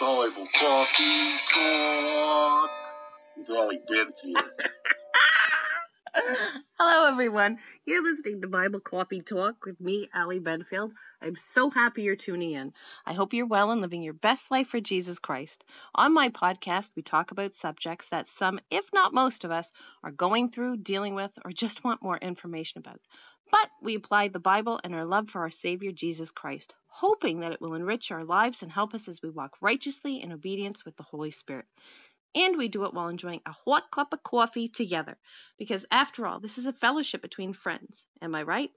Bible Coffee Talk with Allie Benfield. Hello, everyone. You're listening to Bible Coffee Talk with me, Allie Benfield. I'm so happy you're tuning in. I hope you're well and living your best life for Jesus Christ. On my podcast, we talk about subjects that some, if not most of us, are going through, dealing with, or just want more information about. But we apply the Bible and our love for our Savior Jesus Christ, hoping that it will enrich our lives and help us as we walk righteously in obedience with the Holy Spirit. And we do it while enjoying a hot cup of coffee together. Because after all, this is a fellowship between friends. Am I right?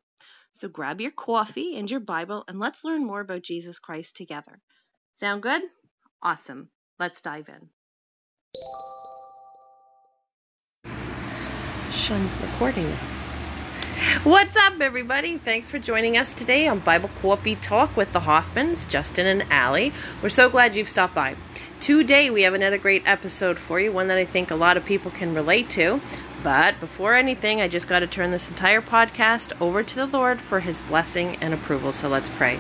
So grab your coffee and your Bible and let's learn more about Jesus Christ together. Sound good? Awesome. Let's dive in. Shun recording. What's up, everybody? Thanks for joining us today on Bible Coffee Talk with the Hoffmans, Justin and Allie. We're so glad you've stopped by. Today, we have another great episode for you, one that I think a lot of people can relate to. But before anything, I just got to turn this entire podcast over to the Lord for his blessing and approval. So let's pray.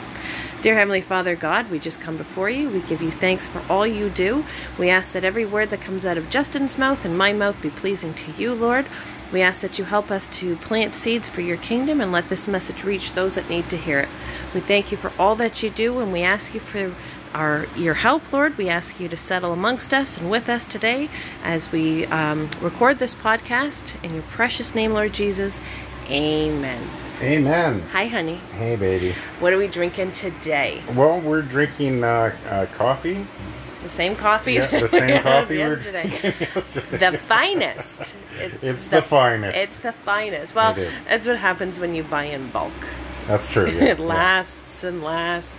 Dear Heavenly Father God, we just come before you. We give you thanks for all you do. We ask that every word that comes out of Justin's mouth and my mouth be pleasing to you, Lord. We ask that you help us to plant seeds for your kingdom and let this message reach those that need to hear it. We thank you for all that you do and we ask you for our your help, Lord. We ask you to settle amongst us and with us today as we um, record this podcast. In your precious name, Lord Jesus, amen. Amen. Hi, honey. Hey, baby. What are we drinking today? Well, we're drinking uh, uh, coffee. The same coffee? Yeah, the same coffee yesterday. drinking yesterday. the finest. It's the finest. It's the finest. Well, that's what happens when you buy in bulk. That's true. Yeah, it lasts and lasts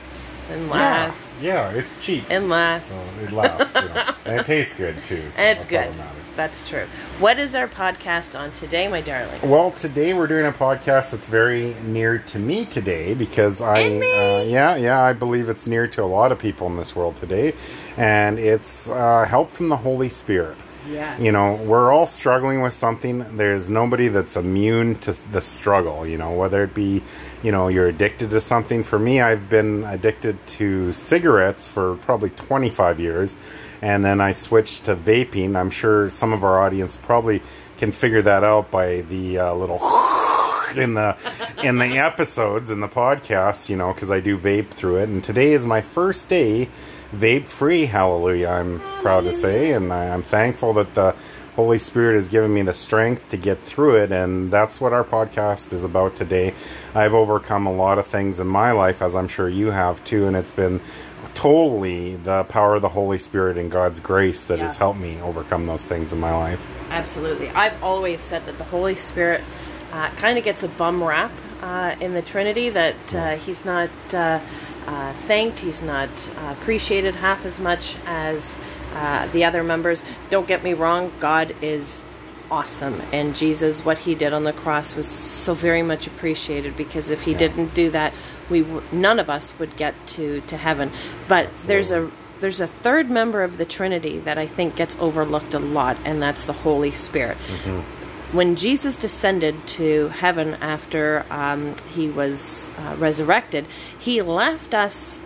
and Yeah. lasts Yeah, it's cheap. and lasts. So it lasts. you know. And it tastes good, too. So and it's that's all good. that. That's true. What is our podcast on today, my darling? Well, today we're doing a podcast that's very near to me today because I, And me. Uh, yeah, yeah, I believe it's near to a lot of people in this world today, and it's uh, help from the Holy Spirit. You know, we're all struggling with something. There's nobody that's immune to the struggle, you know, whether it be, you know, you're addicted to something. For me, I've been addicted to cigarettes for probably 25 years, and then I switched to vaping. I'm sure some of our audience probably can figure that out by the uh, little in the in the episodes in the podcast, you know, because I do vape through it. And today is my first day vape free. Hallelujah! I'm proud to say, and I- I'm thankful that the Holy Spirit has given me the strength to get through it, and that's what our podcast is about today. I've overcome a lot of things in my life, as I'm sure you have too, and it's been totally the power of the Holy Spirit and God's grace that has helped me overcome those things in my life. Absolutely. I've always said that the Holy Spirit uh, kind of gets a bum rap uh, in the Trinity, that uh, he's not uh, thanked, he's not uh, appreciated half as much as uh, the other members. Don't get me wrong, God is awesome. And Jesus, what he did on the cross was so very much appreciated because if he Yeah. didn't do that, we w- none of us would get to, to heaven. But there's a there's a third member of the Trinity that I think gets overlooked a lot, and that's the Holy Spirit. When Jesus descended to heaven after um, he was uh, resurrected, he left us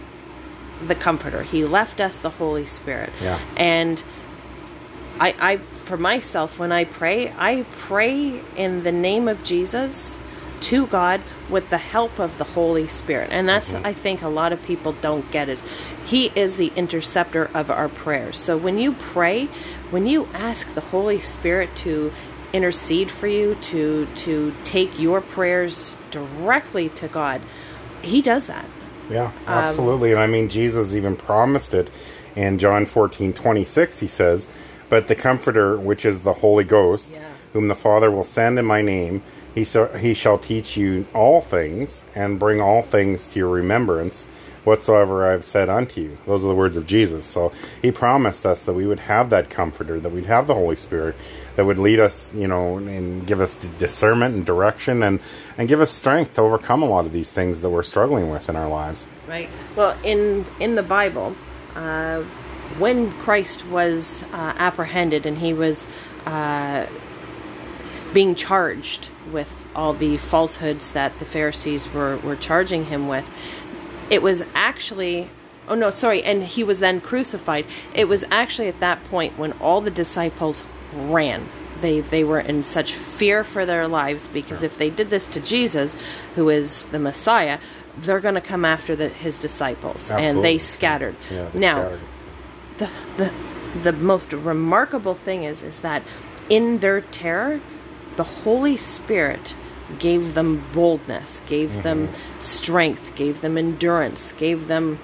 the Comforter. He left us the Holy Spirit. Yeah. And I, I, for myself, when I pray, I pray in the name of Jesus to God with the help of the Holy Spirit. And that's, I think, a lot of people don't get is He is the interceptor of our prayers. So when you pray, when you ask the Holy Spirit to intercede for you, to to take your prayers directly to God, He does that. Yeah, Um, absolutely. and I mean, Jesus even promised it in John 14 26. He says, But the Comforter, which is the Holy Ghost, Yeah. whom the Father will send in my name, he, so, he shall teach you all things and bring all things to your remembrance whatsoever I've said unto you. Those are the words of Jesus. So he promised us that we would have that Comforter, that we'd have the Holy Spirit, that would lead us, you know, and give us discernment and direction and, and give us strength to overcome a lot of these things that we're struggling with in our lives. Right. Well, in in the Bible, uh, when Christ was uh, apprehended and he was uh, being charged with all the falsehoods that the Pharisees were were charging him with, it was actually oh no, sorry, and he was then crucified. It was actually at that point when all the disciples ran. They they were in such fear for their lives because if they did this to Jesus, who is the Messiah, they're going to come after the, his disciples, and they scattered. Yeah, they now, scattered. the the the most remarkable thing is is that in their terror the holy spirit gave them boldness gave them strength gave them endurance gave them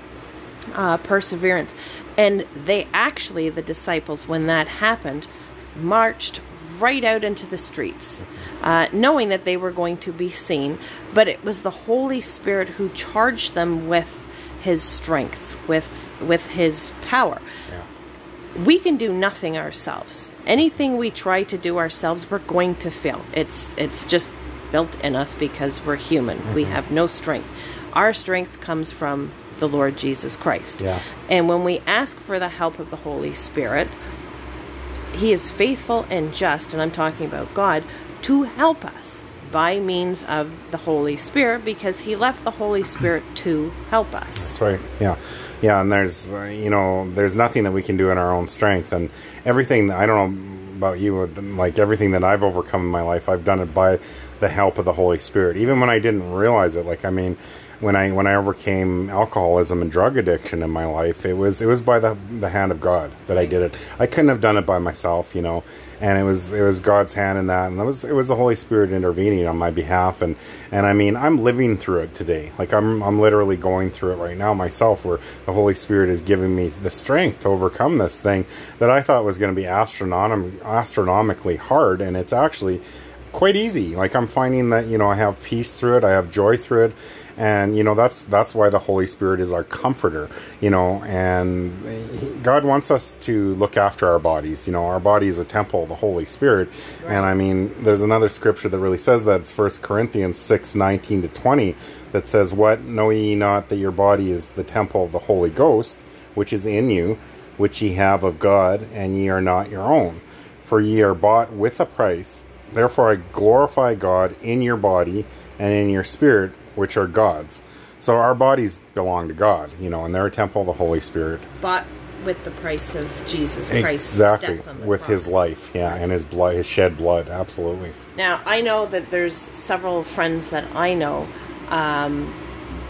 uh, perseverance and they actually the disciples when that happened marched right out into the streets uh, knowing that they were going to be seen but it was the holy spirit who charged them with his strength with with his power Yeah. we can do nothing ourselves. Anything we try to do ourselves, we're going to fail. It's it's just built in us because we're human. We Mm-hmm. have no strength. Our strength comes from the Lord Jesus Christ. Yeah. And when we ask for the help of the Holy Spirit, he is faithful and just, and I'm talking about God, to help us by means of the Holy Spirit because he left the Holy Spirit to help us. That's right. Yeah, yeah. And there's uh, you know there's nothing that we can do in our own strength, and everything. that- I don't know about you, but like everything that I've overcome in my life, I've done it by the help of the Holy Spirit. Even when I didn't realize it. Like I mean, when I when I overcame alcoholism and drug addiction in my life, it was it was by the the hand of God that I did it. I couldn't have done it by myself, you know. And it was it was God's hand in that, and it was it was the Holy Spirit intervening on my behalf, and and I mean I'm living through it today. Like I'm I'm literally going through it right now myself, where the Holy Spirit is giving me the strength to overcome this thing that I thought was going to be astronom- astronomically hard, and it's actually quite easy. Like I'm finding that you know I have peace through it, I have joy through it, and you know that's that's why the Holy Spirit is our comforter. You know, and God wants us to look after our bodies. You know, our body is a temple of the Holy Spirit, and I mean, there's another scripture that really says that. It's First Corinthians six nineteen to twenty that says, "What know ye not that your body is the temple of the Holy Ghost, which is in you, which ye have of God, and ye are not your own." For ye are bought with a price. Therefore I glorify God in your body and in your spirit, which are God's. So our bodies belong to God, you know, and they're a temple of the Holy Spirit. Bought with the price of Jesus Christ. exactly. death on the With his life, yeah, and his blood, his shed blood, absolutely. Now, I know that there's several friends that I know um,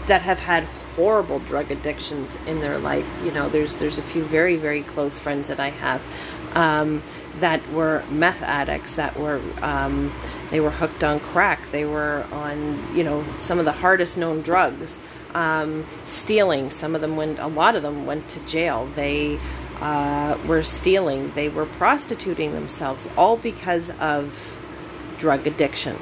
that have had horrible drug addictions in their life. You know, there's there's a few very very close friends that I have um, that were meth addicts that were um, they were hooked on crack. They were on you know some of the hardest known drugs. Um, stealing. Some of them went. A lot of them went to jail. They uh, were stealing. They were prostituting themselves, all because of drug addiction.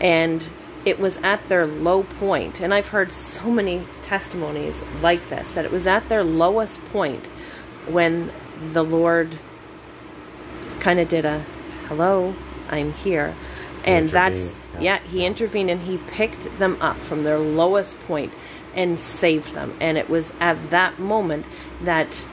And it was at their low point, and I've heard so many testimonies like this that it was at their lowest point when the Lord kind of did a hello, I'm here. And that's, yeah, yeah. he intervened and he picked them up from their lowest point and saved them. And it was at that moment that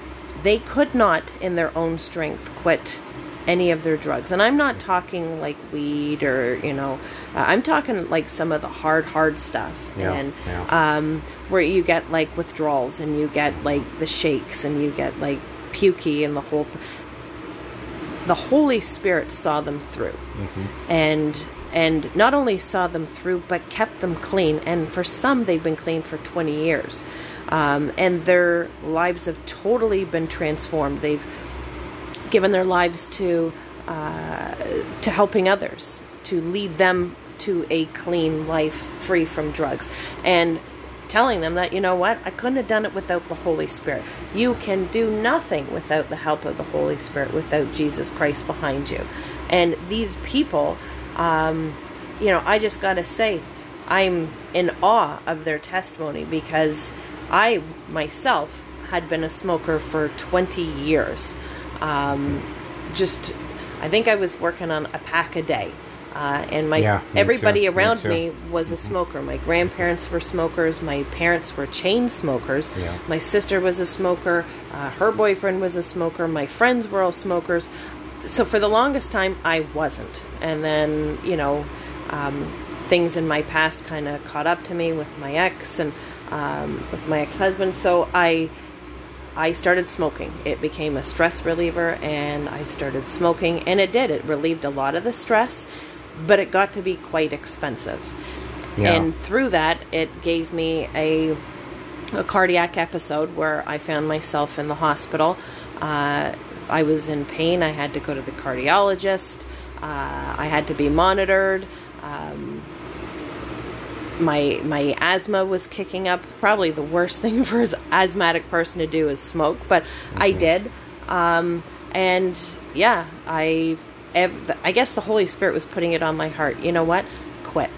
they could not, in their own strength, quit any of their drugs. And I'm not talking like weed or, you know, uh, I'm talking like some of the hard, hard stuff. Yeah, and yeah. um, where you get like withdrawals and you get like the shakes and you get like pukey and the whole th- the Holy Spirit saw them through, and and not only saw them through, but kept them clean. And for some, they've been clean for twenty years, um, and their lives have totally been transformed. They've given their lives to uh, to helping others, to lead them to a clean life free from drugs, and telling them that you know what I couldn't have done it without the Holy Spirit. You can do nothing without the help of the Holy Spirit, without Jesus Christ behind you. And these people, um, you know, I just got to say, I'm in awe of their testimony because I myself had been a smoker for 20 years. Um, just, I think I was working on a pack a day. Uh, and my Yeah, everybody too, around too. me was a smoker. My grandparents were smokers. My parents were chain smokers. Yeah. My sister was a smoker. Uh, her boyfriend was a smoker. My friends were all smokers. So for the longest time, I wasn't. And then, you know, um, things in my past kind of caught up to me with my ex and um, with my ex husband. So I I started smoking. It became a stress reliever, and I started smoking, and it did. It relieved a lot of the stress, but it got to be quite expensive. Yeah. And through that, it gave me a, a cardiac episode where I found myself in the hospital. Uh, I was in pain. I had to go to the cardiologist. Uh, I had to be monitored. Um, my my asthma was kicking up. Probably the worst thing for an asthmatic person to do is smoke, but I did. Um, and yeah, I ev- I guess the Holy Spirit was putting it on my heart. You know what? Quit.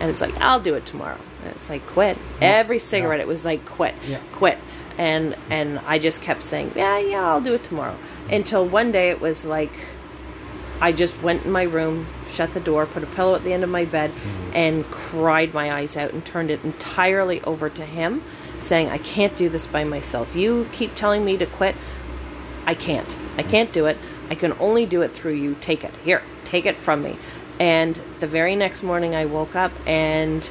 And it's like I'll do it tomorrow. And it's like quit. Every cigarette, it was like quit, Yeah. quit. And and I just kept saying, yeah, yeah, I'll do it tomorrow. Until one day it was like I just went in my room, shut the door, put a pillow at the end of my bed, mm-hmm. and cried my eyes out and turned it entirely over to him, saying, I can't do this by myself. You keep telling me to quit. I can't. I mm. can't do it. I can only do it through you. Take it. Here, take it from me. And the very next morning, I woke up and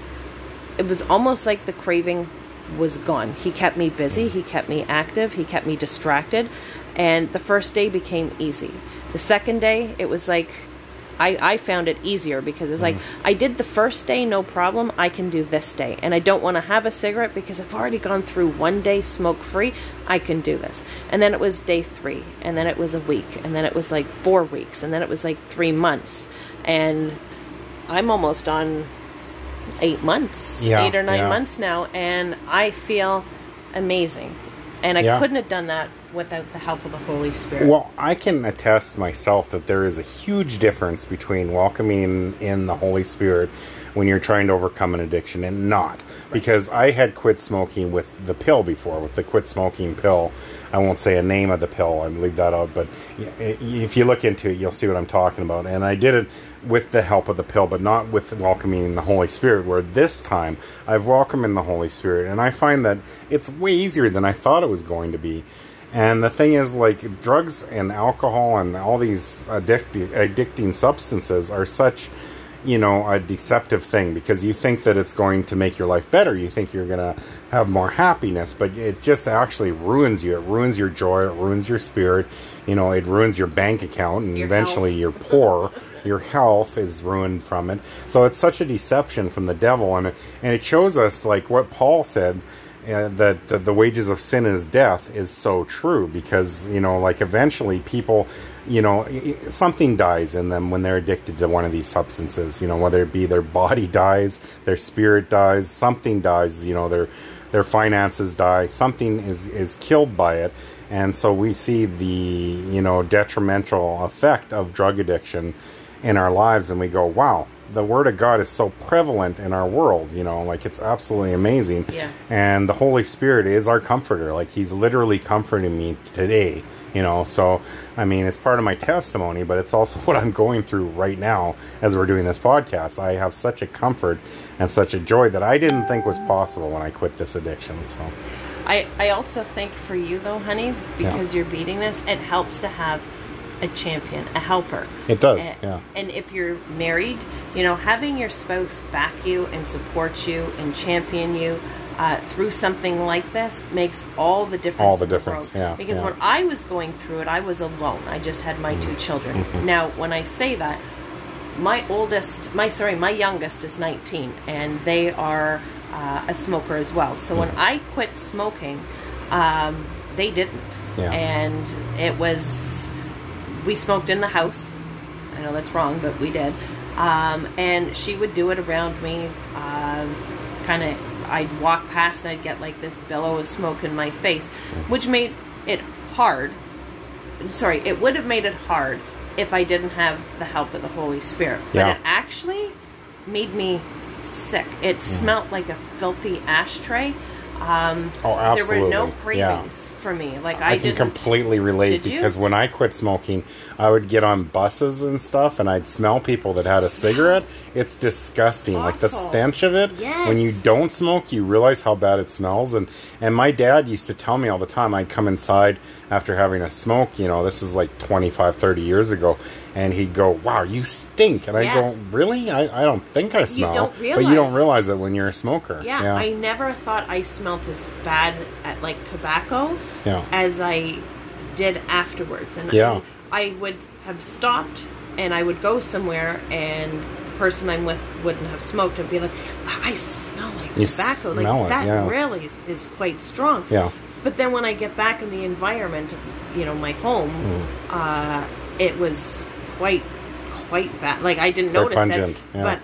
it was almost like the craving was gone. He kept me busy, he kept me active, he kept me distracted, and the first day became easy. The second day, it was like I, I found it easier because it's was like mm. I did the first day, no problem. I can do this day, and I don't want to have a cigarette because I've already gone through one day smoke free. I can do this, and then it was day three, and then it was a week, and then it was like four weeks, and then it was like three months, and I'm almost on eight months, Yeah, eight or nine yeah. months now, and I feel amazing. And I Yeah. couldn't have done that without the help of the Holy Spirit. Well, I can attest myself that there is a huge difference between welcoming in the Holy Spirit when you're trying to overcome an addiction and not. Because I had quit smoking with the pill before, with the quit smoking pill. I won't say a name of the pill, I leave that out, but if you look into it, you'll see what I'm talking about. And I did it with the help of the pill, but not with welcoming the Holy Spirit, where this time I've welcomed in the Holy Spirit, and I find that it's way easier than I thought it was going to be. And the thing is, like, drugs and alcohol and all these addict- addicting substances are such, you know, a deceptive thing because you think that it's going to make your life better. You think you're going to have more happiness, but it just actually ruins you. It ruins your joy, it ruins your spirit, you know, it ruins your bank account, and Your eventually health. you're poor. Your health is ruined from it. So it's such a deception from the devil, and it, and it shows us like what Paul said uh, that uh, the wages of sin is death is so true because you know like eventually people you know something dies in them when they're addicted to one of these substances you know whether it be their body dies their spirit dies something dies you know their their finances die something is is killed by it. And so we see the you know detrimental effect of drug addiction in our lives and we go wow the word of god is so prevalent in our world you know like it's absolutely amazing. Yeah. and the holy spirit is our comforter. Like he's literally comforting me today you know. So i mean it's part of my testimony but it's also what i'm going through right now as we're doing this podcast. I have such a comfort and such a joy that i didn't think was possible when i quit this addiction so. I, I also think for you though, honey, because you're beating this, it helps to have a champion, a helper. It does, And, yeah. And if you're married, you know, having your spouse back you and support you and champion you uh, through something like this makes all the difference. All the difference, yeah, Because yeah. when I was going through it, I was alone. I just had my two children. Mm-hmm. Now, when I say that, my oldest my sorry my youngest is 19 and they are uh, a smoker as well so when Mm. i quit smoking um, they didn't Yeah. and it was we smoked in the house i know that's wrong but we did um, and she would do it around me um, kind of i'd walk past and i'd get like this billow of smoke in my face which made it hard sorry, it would have made it hard if I didn't have the help of the Holy Spirit. Yeah. But it actually made me sick. It Mm. smelt like a filthy ashtray. Um, Oh, There were no absolutely. cravings for me. Like I, I, can completely relate because when I quit smoking, I would get on buses and stuff, and I'd smell people that had a cigarette. It's disgusting, like the stench of it. Yes. When you don't smoke, you realize how bad it smells. And and my dad used to tell me all the time. I'd come inside after having a smoke. You know, this is like 25, 30 years ago, and he'd go, "Wow, you stink," and I Yeah. go, "Really? I, I don't think I smell." don't but you don't realize it when you're a smoker. Yeah, I never thought I smelt as bad at like tobacco Yeah. as I did afterwards. And Yeah. and I would have stopped and I would go somewhere and the person I'm with wouldn't have smoked. I'd be like, I smell like You tobacco. smell like it, that yeah. really is, is quite strong. Yeah. But then when I get back in the environment, you know, my home, Mm. uh, it was quite quite bad. Like I didn't notice pungent, it, yeah. but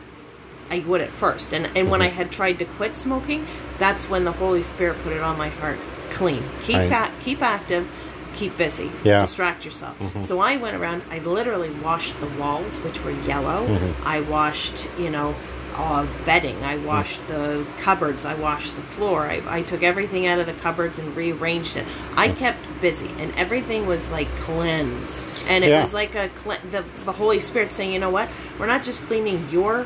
I would at first. And and when I Mm-hmm. had tried to quit smoking, that's when the Holy Spirit put it on my heart. Clean. Keep a- keep active. Keep busy. Yeah. Distract yourself. Mm-hmm. So I went around. I literally washed the walls, which were yellow. Mm-hmm. I washed, you know, uh, bedding. I washed Mm. the cupboards. I washed the floor. I, I took everything out of the cupboards and rearranged it. I Mm. kept busy, and everything was like cleansed. And it Yeah. was like a cle- the, the Holy Spirit saying, you know what? We're not just cleaning your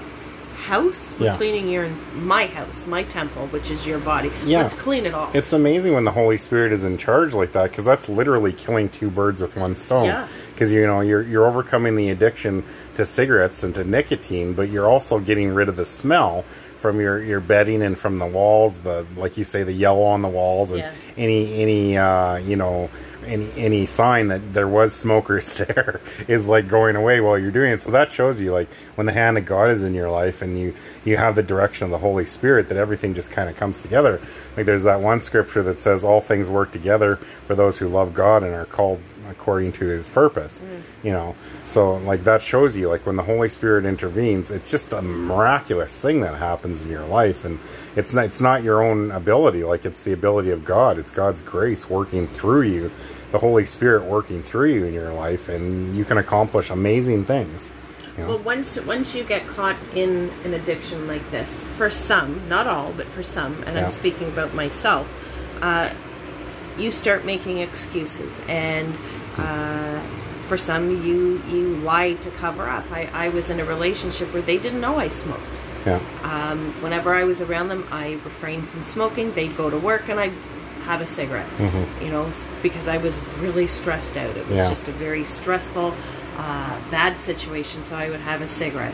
house. We're Yeah. cleaning your my house, my temple, which is your body. Yeah. Let's clean it all. It's amazing when the Holy Spirit is in charge like that because that's literally killing two birds with one stone. Yeah. Because you know you're you're overcoming the addiction to cigarettes and to nicotine, but you're also getting rid of the smell from your your bedding and from the walls. The like you say, the yellow on the walls and Yeah. any any uh, you know any any sign that there was smokers there is like going away while you're doing it. So that shows you like when the hand of God is in your life and you you have the direction of the Holy Spirit that everything just kind of comes together. Like there's that one scripture that says all things work together for those who love God and are called according to his purpose. You know. So like that shows you like when the Holy Spirit intervenes, it's just a miraculous thing that happens in your life and it's not it's not your own ability, like it's the ability of God. It's God's grace working through you the Holy Spirit working through you in your life, and you can accomplish amazing things. You know? Well, once once you get caught in an addiction like this, for some, not all, but for some, and Yeah. I'm speaking about myself, uh, you start making excuses, and uh, for some, you you lie to cover up. I, I was in a relationship where they didn't know I smoked. yeah, Um, whenever I was around them, I refrained from smoking. They'd go to work and I'd have a cigarette, you know, because I was really stressed out. It was Yeah. just a very stressful, uh, bad situation, so I would have a cigarette.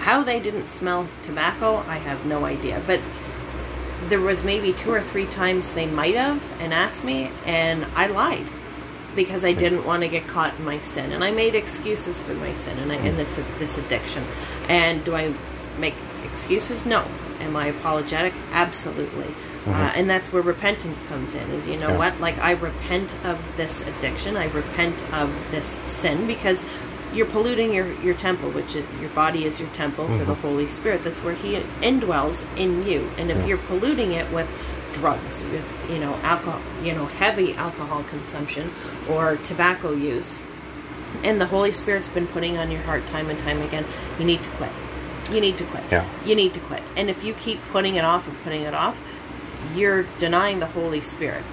How they didn't smell tobacco, I have no idea. But there was maybe two or three times they might have and asked me, and I lied because I didn't want to get caught in my sin, and I made excuses for my sin and I, in this this addiction. And do I make excuses? No. Am I apologetic? Absolutely. Uh, and that's where repentance comes in. Is you know Yeah. what? Like I repent of this addiction. I repent of this sin because you're polluting your your temple, which is, your body is your temple for the Holy Spirit. That's where He indwells in you. And if you're polluting it with drugs, with you know alcohol, you know heavy alcohol consumption or tobacco use, and the Holy Spirit's been putting on your heart time and time again, you need to quit. You need to quit. Yeah. You need to quit. And if you keep putting it off and putting it off, you're denying the Holy Spirit.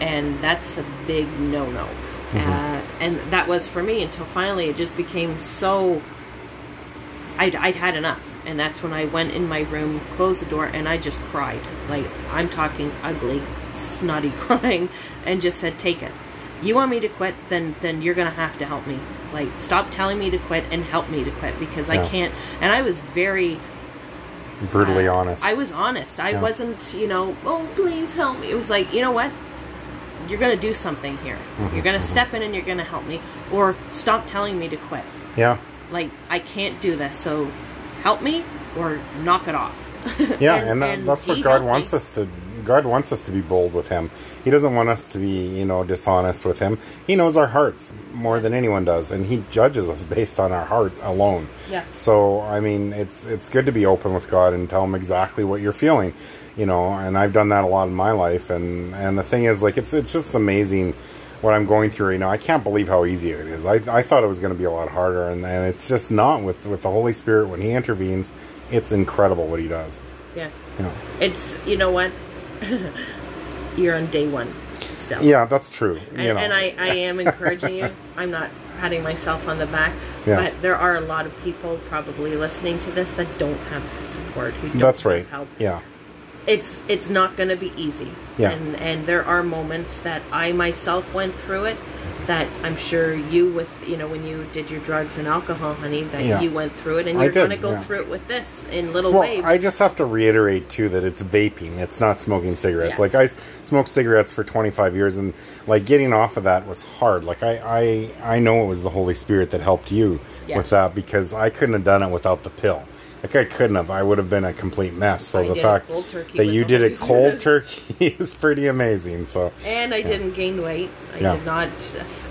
And that's a big no no. Uh, and that was for me until finally it just became so. I'd, I'd had enough. And that's when I went in my room, closed the door, and I just cried. Like, I'm talking ugly, snotty crying, and just said, Take it. You want me to quit, then then you're gonna have to help me. Like, stop telling me to quit and help me to quit because I can't. And I was very brutally honest. I was honest. I Yeah. wasn't, you know, oh, please help me. It was like, you know what? You're going to do something here. Mm-hmm, You're going to step in and you're going to help me. Or stop telling me to quit. yeah, Like, I can't do this. So help me or knock it off. yeah, and, that, uh, that's what God helped me. wants us to. God wants us to be bold with Him. He doesn't want us to be, you know, dishonest with Him. He knows our hearts more than anyone does, and He judges us based on our heart alone. Yeah. So, I mean, it's it's good to be open with God and tell Him exactly what you're feeling, you know. And I've done that a lot in my life, and and the thing is, like, it's it's just amazing what I'm going through right now. I can't believe how easy it is. I, I thought it was going to be a lot harder, and, and it's just not with with the Holy Spirit when He intervenes. It's incredible what He does. Yeah. Know. It's, you know what? you're on day one still. Yeah, that's true. and, you know. and I, I am encouraging you. I'm not patting myself on the back, Yeah. but there are a lot of people probably listening to this that don't have support. Who don't that's right. Help. Yeah, It's it's not going to be easy. Yeah. And and there are moments that I myself went through it, that I'm sure you with you know when you did your drugs and alcohol, honey, that Yeah. you went through it, and you're going to go yeah. through it with this in little Well, waves. I just have to reiterate too that it's vaping. It's not smoking cigarettes. Yes. Like I smoked cigarettes for 25 years, and like getting off of that was hard. Like I, I, I know it was the Holy Spirit that helped you Yes. with that because I couldn't have done it without the pill. Like I couldn't have. I would have been a complete mess. So I the fact that you did it cold turkey is pretty amazing. So and I didn't gain weight. I Yeah. did not.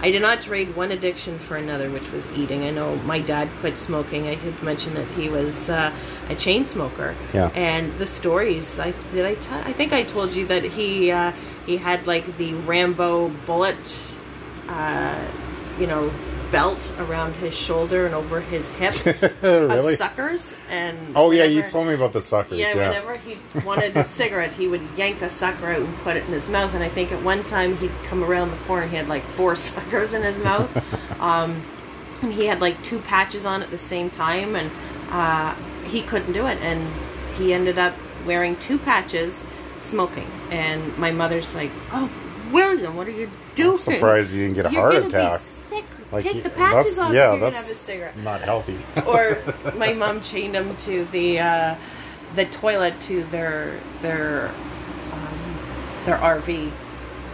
I did not trade one addiction for another, which was eating. I know my dad quit smoking. I had mentioned that he was uh, a chain smoker. Yeah. And the stories. I did. I. T- I think I told you that he uh, he had like the Rambo bullet. Uh, you know. Belt around his shoulder and over his hip really. of suckers, and Oh yeah, you told me about the suckers. yeah, Yeah. whenever he wanted a cigarette, he would yank a sucker out and put it in his mouth. And I think at one time he'd come around the corner, he had like four suckers in his mouth. um, and he had like two patches on at the same time, and uh, he couldn't do it. And he ended up wearing two patches, smoking. And my mother's like, "Oh, William, what are you doing? surprised you didn't get a You're heart attack." Like Take the patches off. Yeah, you're have a that's cigarette." not healthy. or my mom chained them to the uh, the toilet to their their um, their RV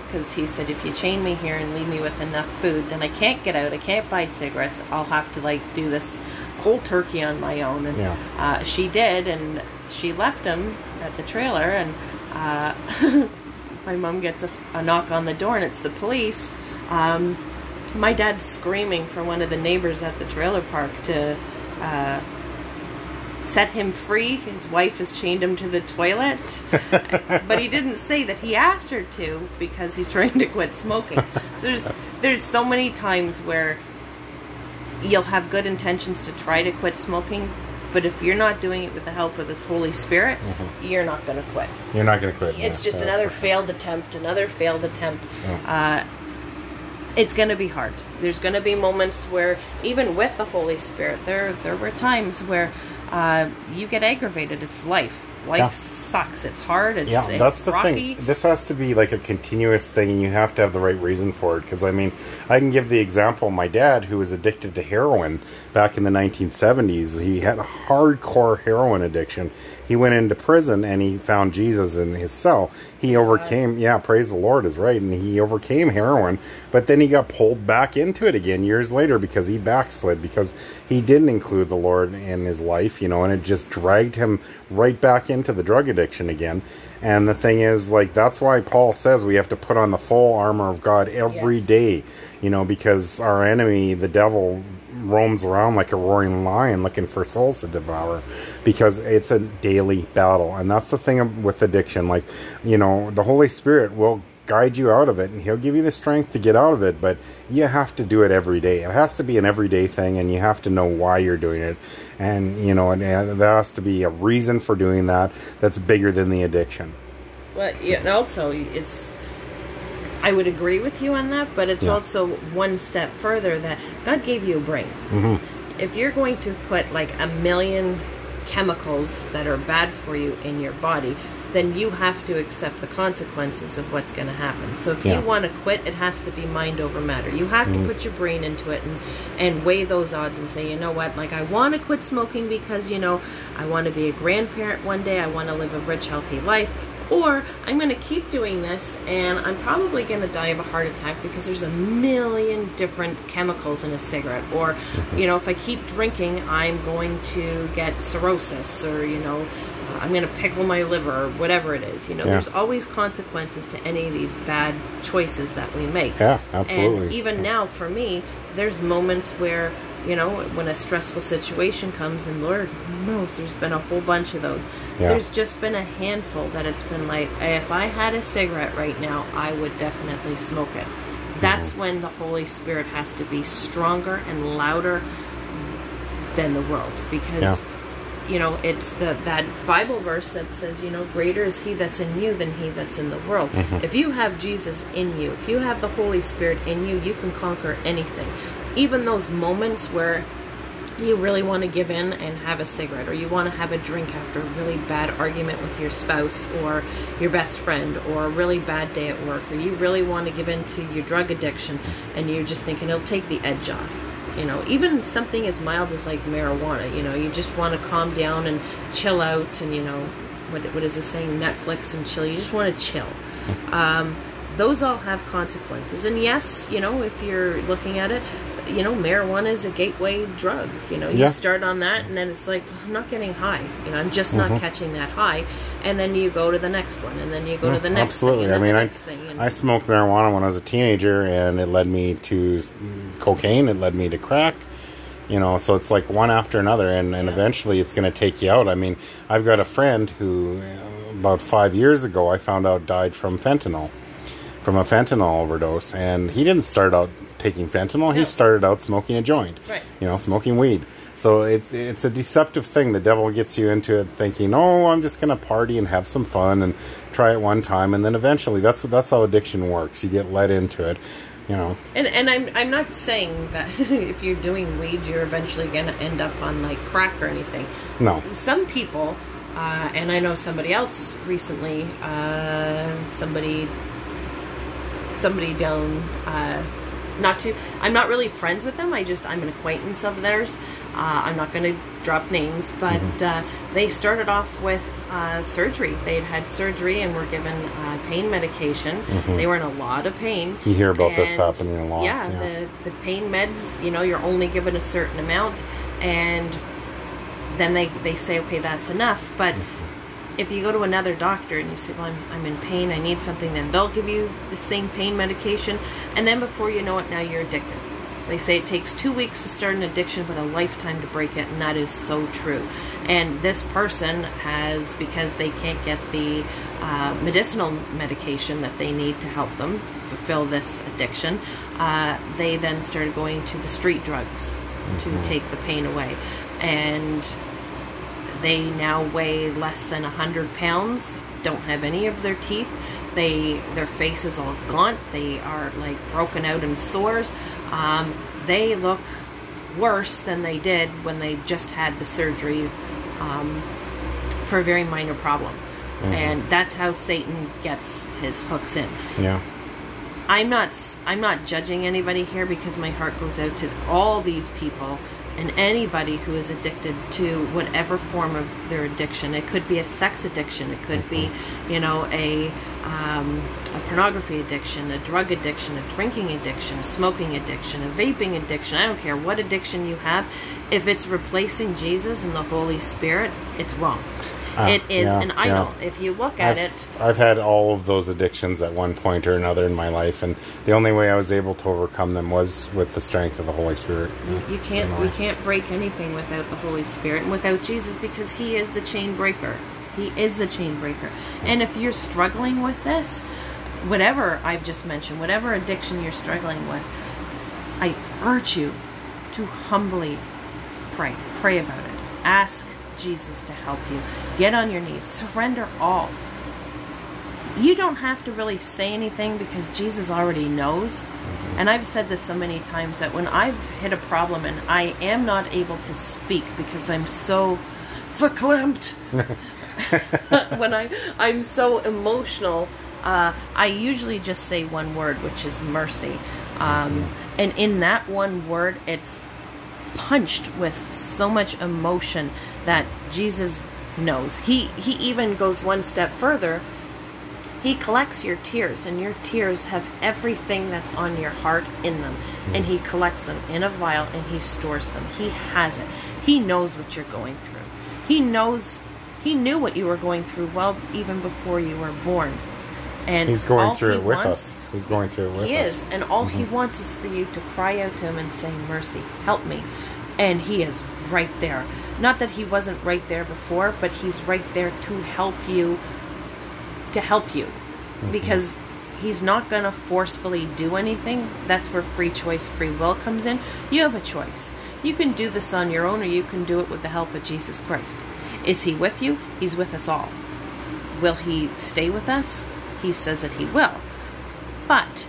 because he said if you chain me here and leave me with enough food, then I can't get out. I can't buy cigarettes. I'll have to like do this cold turkey on my own. And Yeah. uh, she did, and she left him at the trailer. And uh, my mom gets a, a knock on the door, and it's the police. Um, my dad's screaming for one of the neighbors at the trailer park to uh, set him free. His wife has chained him to the toilet, but he didn't say that he asked her to because he's trying to quit smoking. So there's there's so many times where you'll have good intentions to try to quit smoking, but if you're not doing it with the help of this Holy Spirit, you're not going to quit. You're not going to quit. It's just another failed attempt, another failed attempt. Uh, it's going to be hard. There's going to be moments where, even with the Holy Spirit, there there were times where uh, you get aggravated. It's life. Life Yeah. sucks. It's hard. It's, Yeah, it's that's the rocky. thing. This has to be like a continuous thing, and you have to have the right reason for it. Because I mean, I can give the example: my dad, who was addicted to heroin back in the 1970s, he had a hardcore heroin addiction. He went into prison and he found Jesus in his cell. He overcame, yeah, praise the Lord is right, and he overcame heroin. But then he got pulled back into it again years later because he backslid because he didn't include the Lord in his life, you know, and it just dragged him right back into the drug addiction again. And the thing is, like, that's why Paul says we have to put on the full armor of God every Yes. day, you know, because our enemy, the devil, roams around like a roaring lion looking for souls to devour because it's a daily battle. And that's the thing with addiction. Like, you know, the Holy Spirit will guide you out of it and he'll give you the strength to get out of it but you have to do it every day it has to be an everyday thing and you have to know why you're doing it and you know and, there has to be a reason for doing that that's bigger than the addiction But yeah, and also it's. I would agree with you on that, but it's Yeah. also one step further that God gave you a brain. Mm-hmm. If you're going to put like a million chemicals that are bad for you in your body, then you have to accept the consequences of what's going to happen. So if Yeah. you want to quit, it has to be mind over matter. You have to put your brain into it and and weigh those odds and say, you know what, like I want to quit smoking because you know I want to be a grandparent one day. I want to live a rich, healthy life. Or I'm going to keep doing this and I'm probably going to die of a heart attack because there's a million different chemicals in a cigarette. Or, mm-hmm. you know, if I keep drinking, I'm going to get cirrhosis or, you know, I'm going to pickle my liver or whatever it is. You know, Yeah. there's always consequences to any of these bad choices that we make. Yeah, absolutely. And even now, for me, there's moments where, you know, when a stressful situation comes, and Lord knows there's been a whole bunch of those. Yeah. There's just been a handful that it's been like, if I had a cigarette right now, I would definitely smoke it. That's Mm-hmm. when the Holy Spirit has to be stronger and louder than the world because Yeah. you know it's the that bible verse that says you know greater is he that's in you than he that's in the world Mm-hmm. if you have jesus in you if you have the holy spirit in you you can conquer anything even those moments where you really want to give in and have a cigarette, or you want to have a drink after a really bad argument with your spouse or your best friend, or a really bad day at work, or you really want to give in to your drug addiction and you're just thinking it'll take the edge off. You know, even something as mild as like marijuana, you know, you just want to calm down and chill out and, you know, what, what is this saying? Netflix and chill. You just want to chill. Um, those all have consequences. And yes, you know, if you're looking at it, you know, marijuana is a gateway drug. You know, you Yeah. start on that, and then it's like I'm not getting high. You know, I'm just Mm-hmm. not catching that high. And then you go to the next one, and then you go to the next. Absolutely. Thing, and I mean, the I, thing, I smoked marijuana when I was a teenager, and it led me to cocaine. It led me to crack. You know, so it's like one after another, and, and Yeah. eventually it's going to take you out. I mean, I've got a friend who, uh, about five years ago, I found out died from fentanyl, from a fentanyl overdose, and he didn't start out taking fentanyl. He started out smoking a joint. Right. You know, smoking weed. So it, it's a deceptive thing. The devil gets you into it thinking, "Oh, I'm just going to party and have some fun and try it one time," and then eventually, that's that's how addiction works. You get led into it. You know, And and I'm I'm not saying that if you're doing weed, you're eventually going to end up on like crack or anything. no. Some people, uh, and I know somebody else recently. Uh, somebody, somebody down. Uh, not to. I'm not really friends with them. I just I'm an acquaintance of theirs. Uh, I'm not going to drop names, but uh, they started off with uh, surgery. They'd had surgery and were given uh, pain medication. They were in a lot of pain. You hear about this happening a lot, Yeah, yeah. the the pain meds. You know, you're only given a certain amount, and then they they say, okay, that's enough. But if you go to another doctor and you say, well, I'm, I'm in pain, I need something, then they'll give you the same pain medication, and then before you know it, now you're addicted. They say it takes two weeks to start an addiction, but a lifetime to break it, and that is so true. And this person has, because they can't get the uh, medicinal medication that they need to help them fulfill this addiction, uh, they then started going to the street drugs to take the pain away. And they now weigh less than 100 pounds, don't have any of their teeth. They their face is all gaunt. They are like broken out in sores. Um, they look worse than they did when they just had the surgery um, for a very minor problem. And that's how Satan gets his hooks in. Yeah. I'm not I'm not judging anybody here because my heart goes out to all these people and anybody who is addicted to whatever form of their addiction. It could be a sex addiction. It could be, you know, a um, a pornography addiction, a drug addiction, a drinking addiction, a smoking addiction, a vaping addiction. I don't care what addiction you have. If it's replacing Jesus and the Holy Spirit, it's wrong. Ah, it is yeah, an idol. yeah. If you look at I've, it, I've had all of those addictions at one point or another in my life, and the only way I was able to overcome them was with the strength of the Holy Spirit. You can't we can't break anything without the Holy Spirit and without Jesus because he is the chain breaker. He is the chain breaker. And if you're struggling with this, whatever I've just mentioned, whatever addiction you're struggling with, I urge you to humbly pray. Pray about it. Ask Jesus to help you. Get on your knees. Surrender all. You don't have to really say anything because Jesus already knows. And I've said this so many times that when I've hit a problem and I am not able to speak because I'm so verklempt, when I I'm so emotional, uh, I usually just say one word, which is mercy. Um, and in that one word, it's punched with so much emotion that Jesus knows. He he even goes one step further. He collects your tears, and your tears have everything that's on your heart in them. Mm-hmm. And He collects them in a vial and He stores them. He has it. He knows what you're going through. He knows, He knew what you were going through well even before you were born. And He's going through he it with wants- us. He's going through it with he us. He is, and all he mm-hmm. wants is for you to cry out to him and say, "Mercy, help me," and he is right there. Not that he wasn't right there before, but he's right there to help you. To help you, mm-hmm. because he's not going to forcefully do anything. That's where free choice, free will comes in. You have a choice. You can do this on your own, or you can do it with the help of Jesus Christ. Is he with you? He's with us all. Will he stay with us? He says that he will. But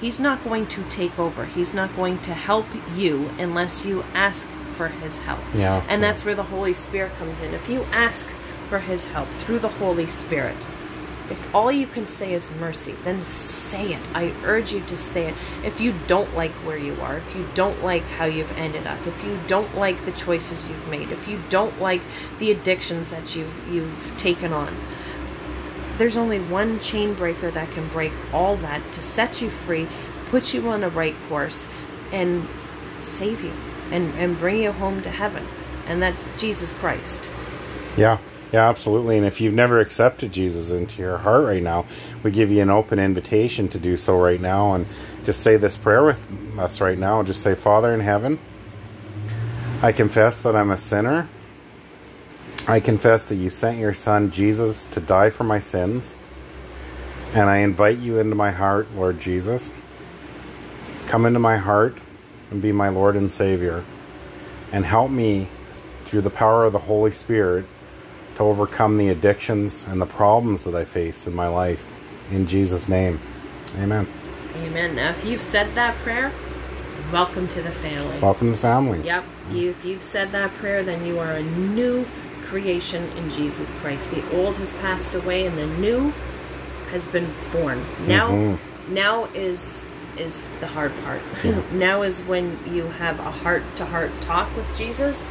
he's not going to take over. He's not going to help you unless you ask for his help. Yeah, And yeah. that's where the Holy Spirit comes in. If you ask for his help through the Holy Spirit, if all you can say is mercy, then say it. I urge you to say it. If you don't like where you are, if you don't like how you've ended up, if you don't like the choices you've made, if you don't like the addictions that you've you've taken on, there's only one chain breaker that can break all that to set you free, put you on the right course, and save you and, and bring you home to heaven. And that's Jesus Christ. Yeah, yeah, absolutely. And if you've never accepted Jesus into your heart right now, we give you an open invitation to do so right now. And just say this prayer with us right now. Just say, Father in heaven, I confess that I'm a sinner. I confess that you sent your son Jesus to die for my sins. And I invite you into my heart, Lord Jesus. Come into my heart and be my Lord and Savior. And help me through the power of the Holy Spirit to overcome the addictions and the problems that I face in my life. In Jesus' name, amen. Amen. Now, if you've said that prayer, welcome to the family. Welcome to the family. Yep. You, if you've said that prayer, then you are a new creation in Jesus Christ. The old has passed away, and the new has been born. Now, Mhm. now is is the hard part. Yeah. now is when you have a heart-to-heart talk with Jesus,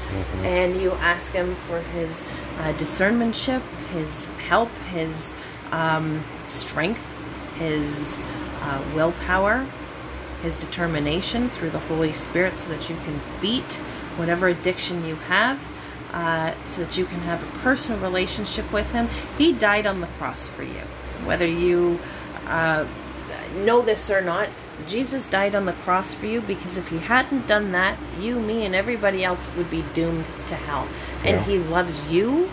and you ask Him for His uh, discernmentship, His help, His um, strength, His uh, willpower, his determination through the Holy Spirit so that you can beat whatever addiction you have, uh, so that you can have a personal relationship with him. He died on the cross for you. Whether you uh, know this or not, Jesus died on the cross for you because if he hadn't done that, you, me, and everybody else would be doomed to hell. And Yeah. he loves you,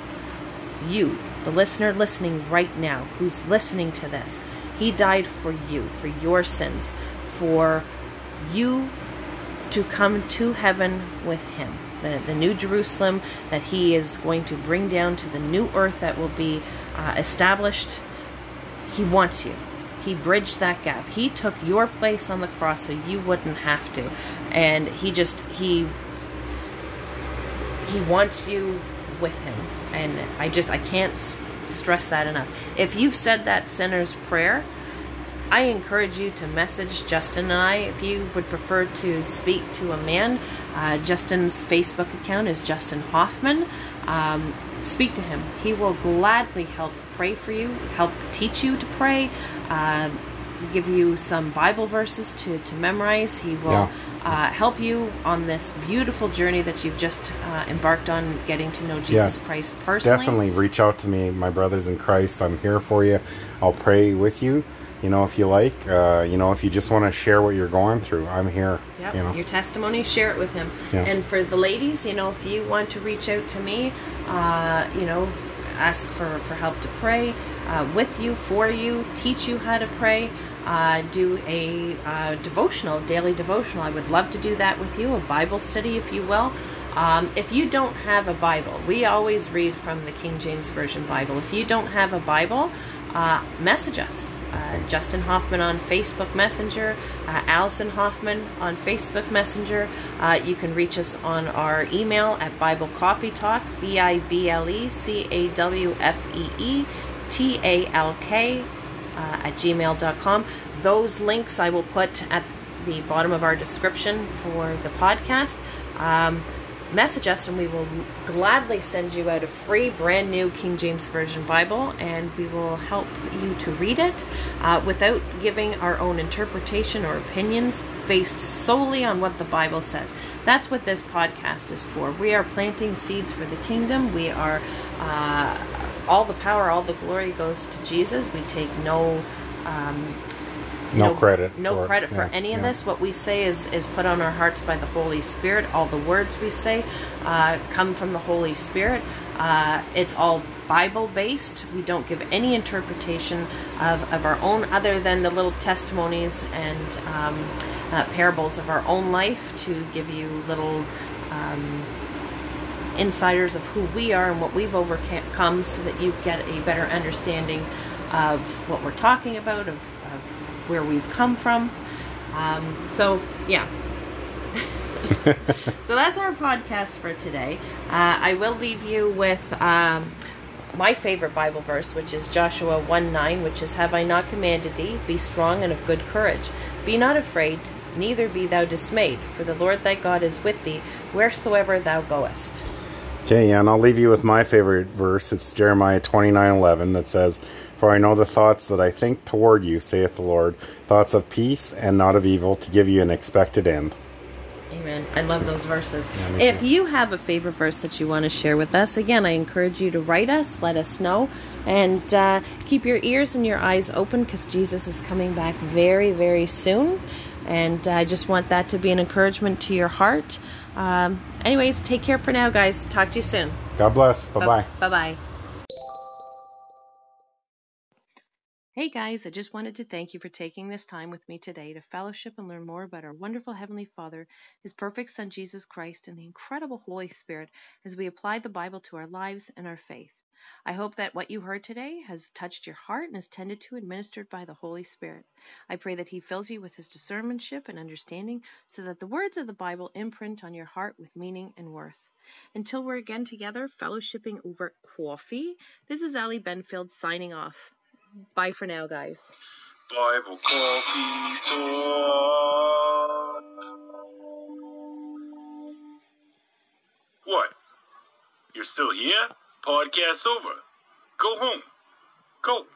you, the listener listening right now, who's listening to this. He died for you, for your sins, for you to come to heaven with him. The, the new Jerusalem that he is going to bring down to the new earth that will be uh, established. He wants you. He bridged that gap. He took your place on the cross so you wouldn't have to. And he just, he he wants you with him and i just i can't stress that enough if you've said that sinner's prayer i encourage you to message justin and i if you would prefer to speak to a man uh, justin's facebook account is justin hoffman um, speak to him he will gladly help pray for you help teach you to pray uh, give you some bible verses to, to memorize he will Yeah. uh, help you on this beautiful journey that you've just uh, embarked on getting to know Jesus Yeah. Christ personally. Definitely reach out to me, my brothers in Christ. I'm here for you. I'll pray with you. You know, if you like, uh, you know, if you just want to share what you're going through, I'm here. Yep. You know, Your testimony, share it with him. Yeah. And for the ladies, you know, if you want to reach out to me, uh, you know, ask for, for help to pray uh, with you, for you, teach you how to pray, uh, do a uh, devotional, daily devotional. I would love to do that with you, a Bible study, if you will. Um, if you don't have a Bible, we always read from the King James Version Bible. If you don't have a Bible, uh, message us. Uh, Justin Hoffman on Facebook Messenger, uh, Allison Hoffman on Facebook Messenger. Uh, you can reach us on our email at Bible Coffee Talk, B I B L E C A W F E E T A L K uh, at gmail.com. Those links I will put at the bottom of our description for the podcast. Um, message us and we will gladly send you out a free brand new King James Version Bible and we will help you to read it uh, without giving our own interpretation or opinions based solely on what the Bible says. That's what this podcast is for. We are planting seeds for the kingdom. We are, uh, all the power, all the glory goes to Jesus. We take no. Um, no, credit. no for it. credit for Yeah, any of yeah. this. What we say is is put on our hearts by the Holy Spirit. All the words we say uh, come from the Holy Spirit. Uh, it's all Bible based. We don't give any interpretation of, of our own other than the little testimonies and um, uh, parables of our own life to give you little um, insiders of who we are and what we've overcome so that you get a better understanding of what we're talking about, of where we've come from. Um, so, yeah. so that's our podcast for today. Uh, I will leave you with um, my favorite Bible verse, which is Joshua 1 9, which is, Have I not commanded thee? Be strong and of good courage. Be not afraid, neither be thou dismayed, for the Lord thy God is with thee wheresoever thou goest. Okay, yeah, and I'll leave you with my favorite verse. It's Jeremiah twenty nine eleven that says, For I know the thoughts that I think toward you, saith the Lord, thoughts of peace and not of evil, to give you an expected end. Amen. I love those verses. Yeah, if too. you have a favorite verse that you want to share with us, again, I encourage you to write us, let us know, and uh, keep your ears and your eyes open because Jesus is coming back very, very soon. And I just want that to be an encouragement to your heart. Um, anyways, take care for now, guys. Talk to you soon. God bless. Bye bye. Bye bye. Hey guys, I just wanted to thank you for taking this time with me today to fellowship and learn more about our wonderful Heavenly Father, His perfect Son Jesus Christ, and the incredible Holy Spirit as we apply the Bible to our lives and our faith. I hope that what you heard today has touched your heart and is tended to and ministered by the Holy Spirit. I pray that He fills you with His discernmentship and understanding so that the words of the Bible imprint on your heart with meaning and worth. Until we're again together, fellowshipping over coffee, this is Ali Benfield signing off. Bye for now, guys. Bible Coffee Talk. What? You're still here? Podcast over. Go home. Go.